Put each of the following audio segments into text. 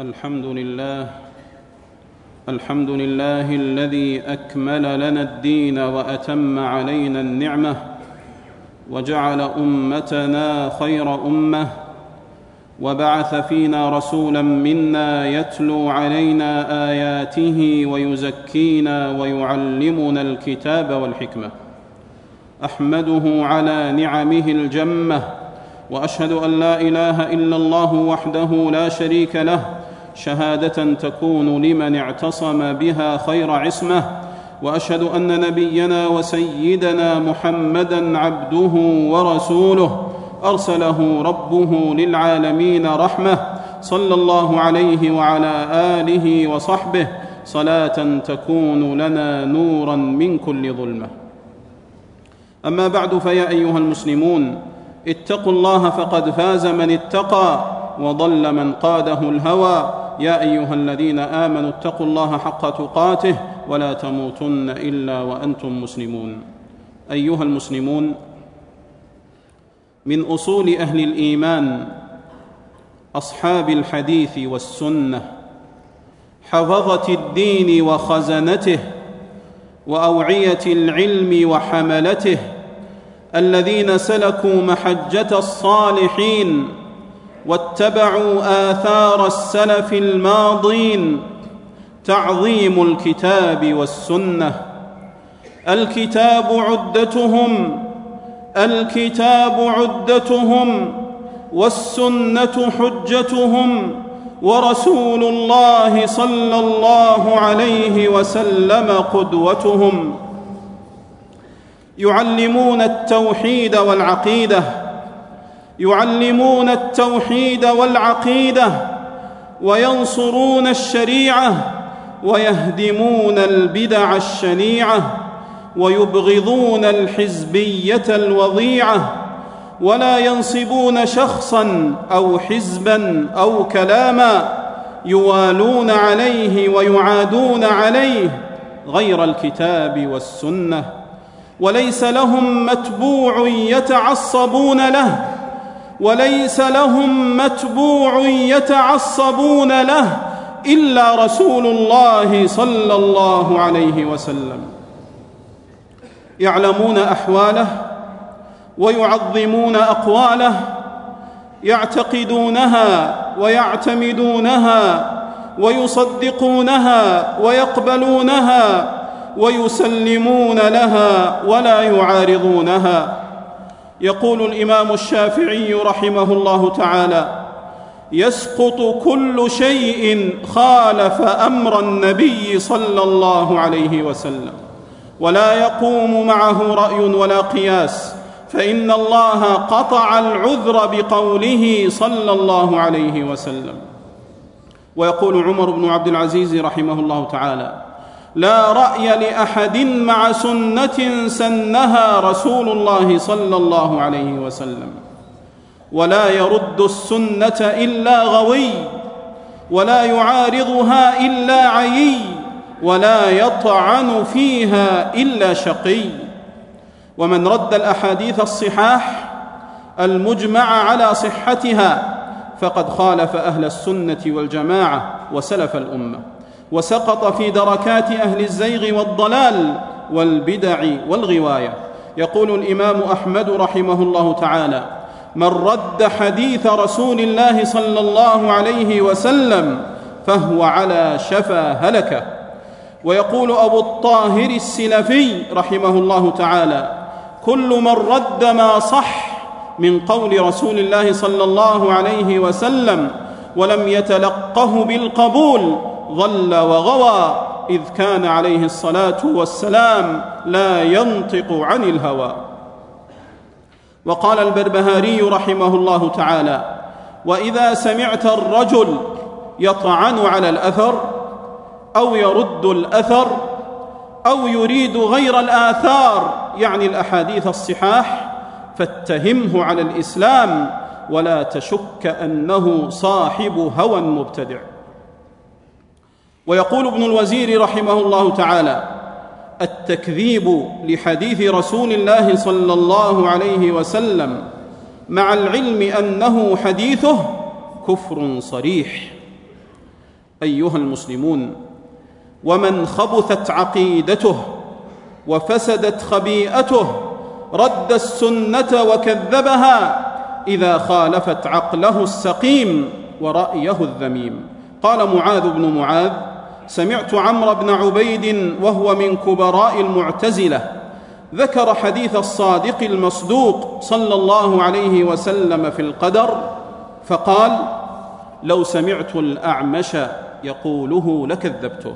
الحمد لله الحمد لله الذي أكمل لنا الدين وأتم علينا النعمة وجعل أمتنا خير أمة وبعث فينا رسولا منا يتلو علينا آياته ويزكينا ويعلمنا الكتاب والحكمة. أحمده على نعمه الجمة وأشهد أن لا إله إلا الله وحده لا شريك له شهادة تكون لمن اعتصم بها خير عصمة وأشهد أن نبينا وسيدنا محمدا عبده ورسوله أرسله ربه للعالمين رحمة صلى الله عليه وعلى آله وصحبه صلاة تكون لنا نورا من كل ظلمة. أما بعد فيا أيها المسلمون اتقوا الله فقد فاز من اتقى وضل من قاده الهوى يا أيها الذين آمنوا اتقوا الله حق تقاته ولا تموتن إلا وأنتم مسلمون. أيها المسلمون من أصول أهل الإيمان أصحاب الحديث والسنة حفظة الدين وخزنته وأوعية العلم وحملته الذين سلكوا محجة الصالحين واتبعوا آثار السلف الماضين تعظيم الكتاب والسنة. الكتاب عدتهم الكتاب عدتهم والسنة حجتهم ورسول الله صلى الله عليه وسلم قدوتهم. يعلمون التوحيد والعقيدة يعلمون التوحيد والعقيدة وينصرون الشريعة ويهدمون البدع الشنيعة ويبغضون الحزبية الوضيعة ولا ينصبون شخصا أو حزبا أو كلاما يوالون عليه ويعادون عليه غير الكتاب والسنة وليس لهم متبوع يتعصبون له وليس لهم متبوع يتعصبون له إلا رسول الله صلى الله عليه وسلم. يعلمون أحواله ويعظمون أقواله يعتقدونها ويعتمدونها ويصدقونها ويقبلونها ويسلمون لها ولا يعارضونها. يقول الإمام الشافعي رحمه الله تعالى يسقط كل شيء خالف أمر النبي صلى الله عليه وسلم ولا يقوم معه رأي ولا قياس فإن الله قطع العذر بقوله صلى الله عليه وسلم. ويقول عمر بن عبد العزيز رحمه الله تعالى لا رأي لأحد مع سنة سنها رسول الله صلى الله عليه وسلم. ولا يرد السنة إلا غوي ولا يعارضها إلا عيي ولا يطعن فيها إلا شقي. ومن رد الأحاديث الصحاح المجمع على صحتها فقد خالف أهل السنة والجماعة وسلف الأمة. وسقط في دركات أهل الزيغ والضلال والبدع والغواية. يقول الإمام أحمد رحمه الله تعالى من رد حديث رسول الله صلى الله عليه وسلم فهو على شفا هلكة. ويقول أبو الطاهر السلفي رحمه الله تعالى كل من رد ما صح من قول رسول الله صلى الله عليه وسلم ولم يتلقه بالقبول ضل وغوى إذ كان عليه الصلاة والسلام لا ينطق عن الهوى. وقال البربهاري رحمه الله تعالى وإذا سمعت الرجل يطعن على الأثر أو يرد الأثر أو يريد غير الآثار يعني الأحاديث الصحاح فاتهمه على الإسلام ولا تشك أنه صاحب هوى مبتدع. ويقول ابن الوزير رحمه الله تعالى التكذيب لحديث رسول الله صلى الله عليه وسلم مع العلم أنه حديثه كفر صريح. أيها المسلمون ومن خبثت عقيدته وفسدت خبيئته رد السنة وكذبها إذا خالفت عقله السقيم ورأيه الذميم. قال معاذ بن معاذ سمعت عمرو بن عبيد وهو من كبراء المعتزلة ذكر حديث الصادق المصدوق صلى الله عليه وسلم في القدر فقال لو سمعت الأعمش يقوله لكذبته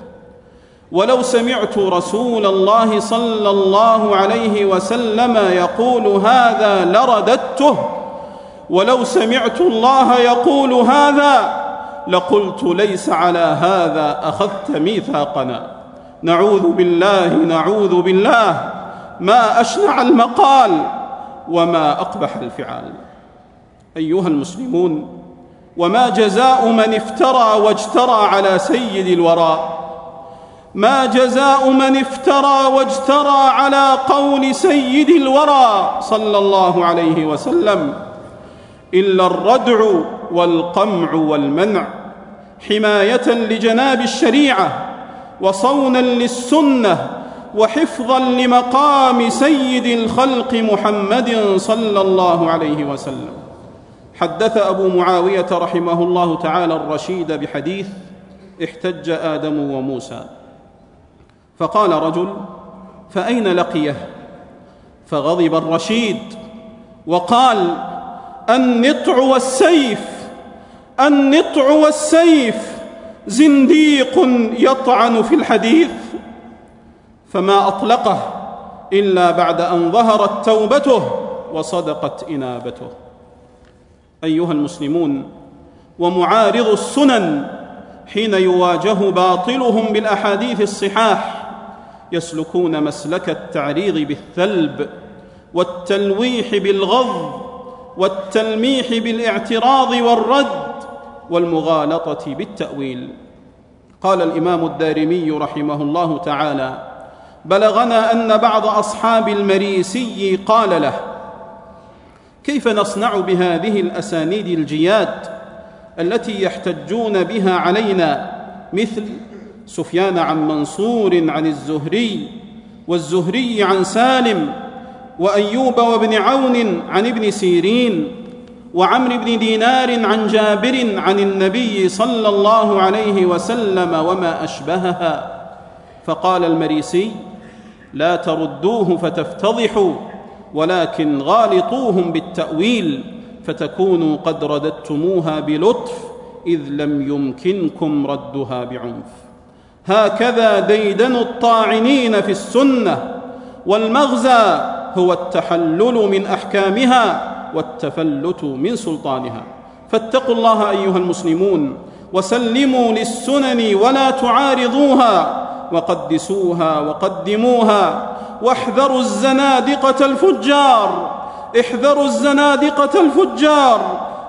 ولو سمعت رسول الله صلى الله عليه وسلم يقول هذا لرددته ولو سمعت الله يقول هذا لقلت ليس على هذا أخذت ميثاقنا. نعوذ بالله نعوذ بالله. ما أشنع المقال وما أقبح الفعال. أيها المسلمون وما جزاء من افترى واجترى على سيد الورى. ما جزاء من افترى واجترى على قول سيد الورى صلى الله عليه وسلم. إلا الردع والقمع والمنع حماية لجناب الشريعة وصونا للسنة وحفظا لمقام سيد الخلق محمد صلى الله عليه وسلم. حدث أبو معاوية رحمه الله تعالى الرشيد بحديث احتج آدم وموسى. فقال رجل فأين لقيه؟ فغضب الرشيد وقال النطع والسيف النطع والسيف زنديق يطعن في الحديث. فما أطلقه إلا بعد أن ظهرت توبته وصدقت إنابته. أيها المسلمون ومعارض السنن حين يواجه باطلهم بالأحاديث الصحاح يسلكون مسلك التعريض بالثلب والتلويح بالغض والتلميح بالإعتراض والرد والمغالطة بالتأويل. قال الإمام الدارمي رحمه الله تعالى بلغنا أن بعض أصحاب المريسي قال له كيف نصنع بهذه الأسانيد الجياد التي يحتجون بها علينا مثل سفيان عن منصور عن الزهري والزهري عن سالم وأيوب وابن عون عن ابن سيرين وعمر بن دينار عن جابر عن النبي صلى الله عليه وسلم وما أشبهها. فقال المريسي لا تردوه فتفتضحوا ولكن غالطوهم بالتأويل فتكونوا قد رددتموها بلطف إذ لم يمكنكم ردها بعنف. هكذا ديدن الطاعنين في السنة والمغزى هو التحلل من أحكامها والتفلت من سلطانها. فاتقوا الله أيها المسلمون وسلموا للسنن ولا تعارضوها وقدسوها وقدموها. واحذروا الزنادقة الفجار احذروا الزنادقة الفجار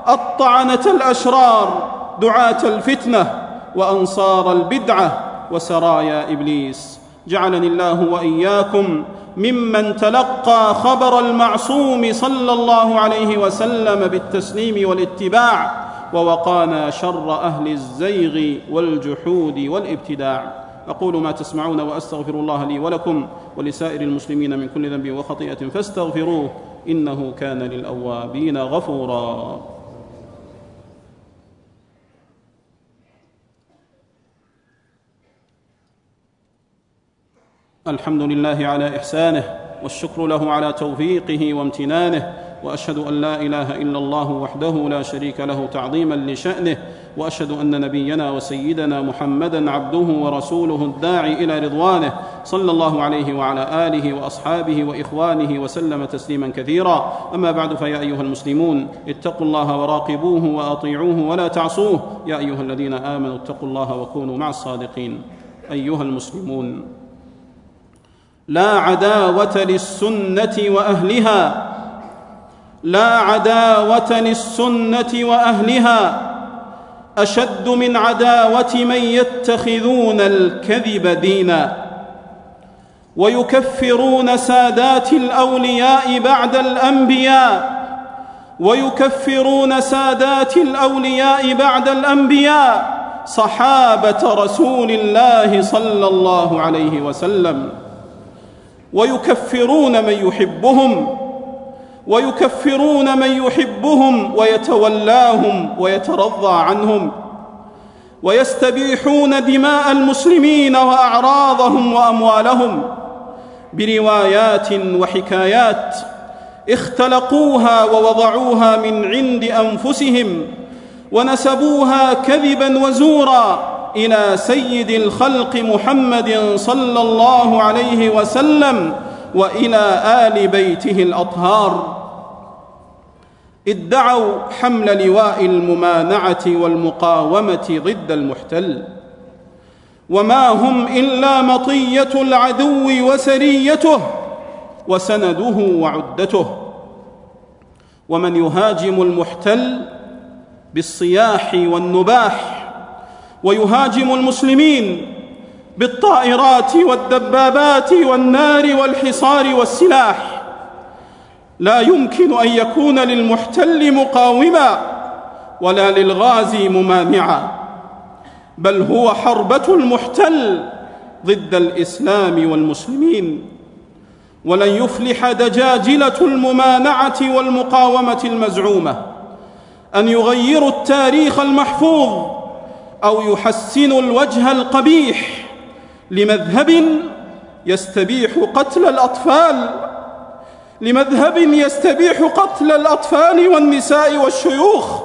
الطعنة الأشرار دعاة الفتنة وأنصار البدعة وسرايا إبليس. جعلني الله وإياكم ممن تلقى خبر المعصوم صلى الله عليه وسلم بالتسليم والاتباع ووقانا شر أهل الزيغ والجحود والابتداع. أقول ما تسمعون وأستغفر الله لي ولكم ولسائر المسلمين من كل ذنب وخطيئة فاستغفروه إنه كان للأوابين غفورا. الحمد لله على إحسانه والشكر له على توفيقه وامتنانه وأشهد أن لا إله إلا الله وحده لا شريك له تعظيما لشأنه وأشهد أن نبينا وسيدنا محمدا عبده ورسوله الداعي إلى رضوانه صلى الله عليه وعلى آله وأصحابه وإخوانه وسلم تسليما كثيرا. أما بعد فيا أيها المسلمون اتقوا الله وراقبوه وأطيعوه ولا تعصوه. يا أيها الذين آمنوا اتقوا الله وكونوا مع الصادقين. أيها المسلمون. لا عداوة للسنة وأهلها. لا عداوة للسنة وأهلها. أشد من عداوة من يتخذون الكذب دينا. ويكفرون سادات الأولياء بعد الأنبياء. ويكفرون سادات الأولياء بعد الأنبياء. صحابة رسول الله صلى الله عليه وسلم. ويكفرون من يحبهم ويكفرون من يحبهم ويتولاهم ويترضى عنهم ويستبيحون دماء المسلمين وأعراضهم وأموالهم بروايات وحكايات اختلقوها ووضعوها من عند أنفسهم ونسبوها كذبا وزورا إلى سيد الخلق محمد صلى الله عليه وسلم وإلى آل بيته الأطهار. ادعوا حمل لواء الممانعة والمقاومة ضد المحتل. وما هم إلا مطية العدو وسريته وسنده وعدته. ومن يهاجم المحتل بالصياح والنباح ويهاجم المسلمين بالطائرات والدبابات والنار والحصار والسلاح. لا يمكن أن يكون للمحتل مقاوما ولا للغازي ممانعا بل هو حربة المحتل ضد الإسلام والمسلمين. ولن يفلح دجاجلة الممانعة والمقاومة المزعومة. أن يغيروا التاريخ المحفوظ أو يحسنوا الوجه القبيح لمذهب يستبيح قتل الأطفال لمذهب يستبيح قتل الأطفال والنساء والشيوخ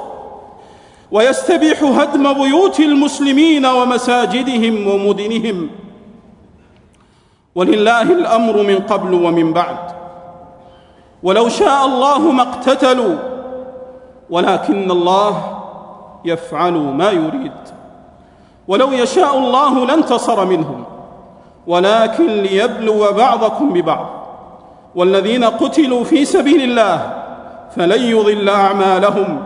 ويستبيح هدم بيوت المسلمين ومساجدهم ومدنهم. ولله الأمر من قبل ومن بعد. ولو شاء الله ما اقتتلوا ولكن الله يفعل ما يريد. ولو يشاء الله لانتصر منهم. ولكن ليبلو بعضكم ببعض. والذين قتلوا في سبيل الله فلن يضل أعمالهم.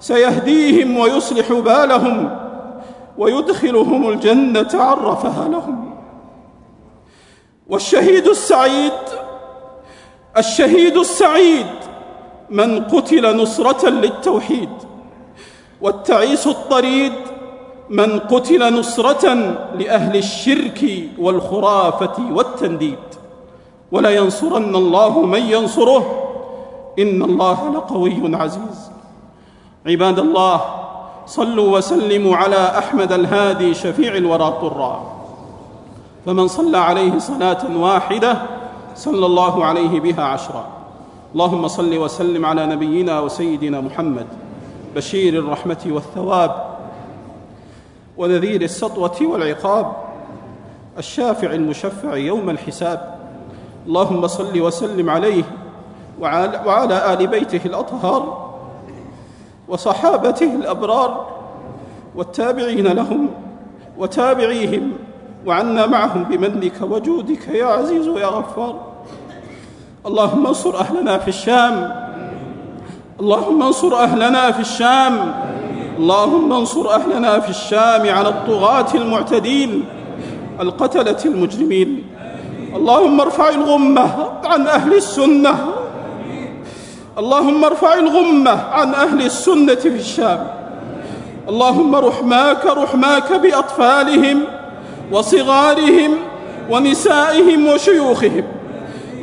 سيهديهم ويصلح بالهم ويدخلهم الجنة عرفها لهم. والشهيد السعيد الشهيد السعيد من قتل نصرة للتوحيد. والتعيس الطريد من قتل نصرة لأهل الشرك والخرافة والتنديد. ولينصرن الله من ينصره. إن الله لقوي عزيز. عباد الله صلوا وسلموا على أحمد الهادي شفيع الورى الطرا فمن صلى عليه صلاة واحدة صلى الله عليه بها عشرا. اللهم صل وسلم على نبينا وسيدنا محمد. بشير الرحمة والثواب. ونذير السطوه والعقاب. الشافع المشفع يوم الحساب. اللهم صل وسلم عليه وعلى, وعلى آل بيته الأطهار وصحابته الأبرار والتابعين لهم وتابعيهم وعنا معهم بمنك وجودك يا عزيز يا غفار. اللهم انصر أهلنا في الشام. اللهم انصر أهلنا في الشام. اللهم انصر أهلنا في الشام على الطغاة المعتدين القتلة المجرمين. اللهم ارفع الغمة عن أهل السنة. اللهم ارفع الغمة عن أهل السنة في الشام. اللهم رحماك رحماك بأطفالهم وصغارهم ونسائهم وشيوخهم.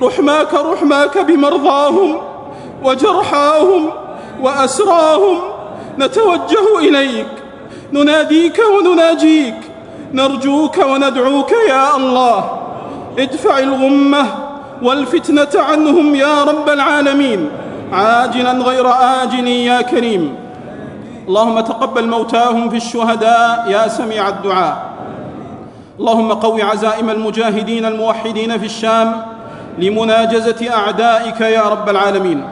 رحماك رحماك بمرضاهم وجرحاهم وأسراهم نتوجه إليك. نناديك ونناجيك. نرجوك وندعوك يا الله. ادفع الغمة والفتنة عنهم يا رب العالمين. عاجلا غير آجل يا كريم. اللهم تقبل موتاهم في الشهداء يا سميع الدعاء. اللهم قو عزائم المجاهدين الموحدين في الشام لمناجزة أعدائك يا رب العالمين.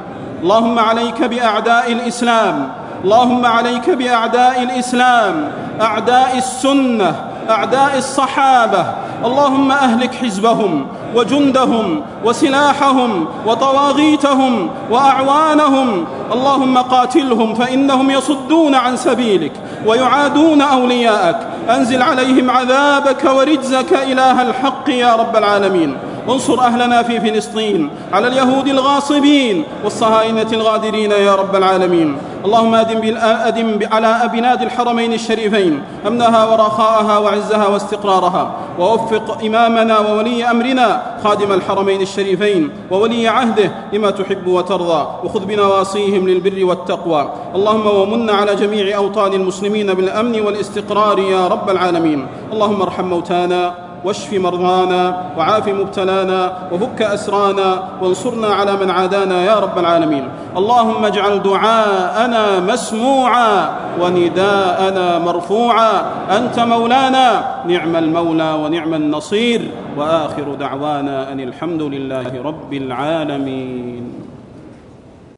اللهم عليك بأعداء الإسلام اللهم عليك بأعداء الإسلام أعداء السنة أعداء الصحابة. اللهم أهلك حزبهم وجندهم وسلاحهم وطواغيتهم وأعوانهم. اللهم قاتلهم فإنهم يصدون عن سبيلك ويعادون أولياءك. أنزل عليهم عذابك ورجزك إله الحق يا رب العالمين. انصر أهلنا في فلسطين على اليهود الغاصبين والصهاينة الغادرين يا رب العالمين. اللهم أدم, أدم على أبناد الحرمين الشريفين أمنها ورخاءها وعزها واستقرارها ووفق إمامنا وولي أمرنا خادم الحرمين الشريفين وولي عهده لما تحب وترضى وخذ بنواصيهم للبر والتقوى. اللهم ومن على جميع أوطان المسلمين بالأمن والاستقرار يا رب العالمين. اللهم ارحم موتانا واشف مرضانا وعاف مبتلانا وفك أسرانا وانصرنا على من عادانا يا رب العالمين. اللهم اجعل دعاءنا مسموعا ونداءنا مرفوعا. أنت مولانا نعم المولى ونعم النصير. وآخر دعوانا أن الحمد لله رب العالمين.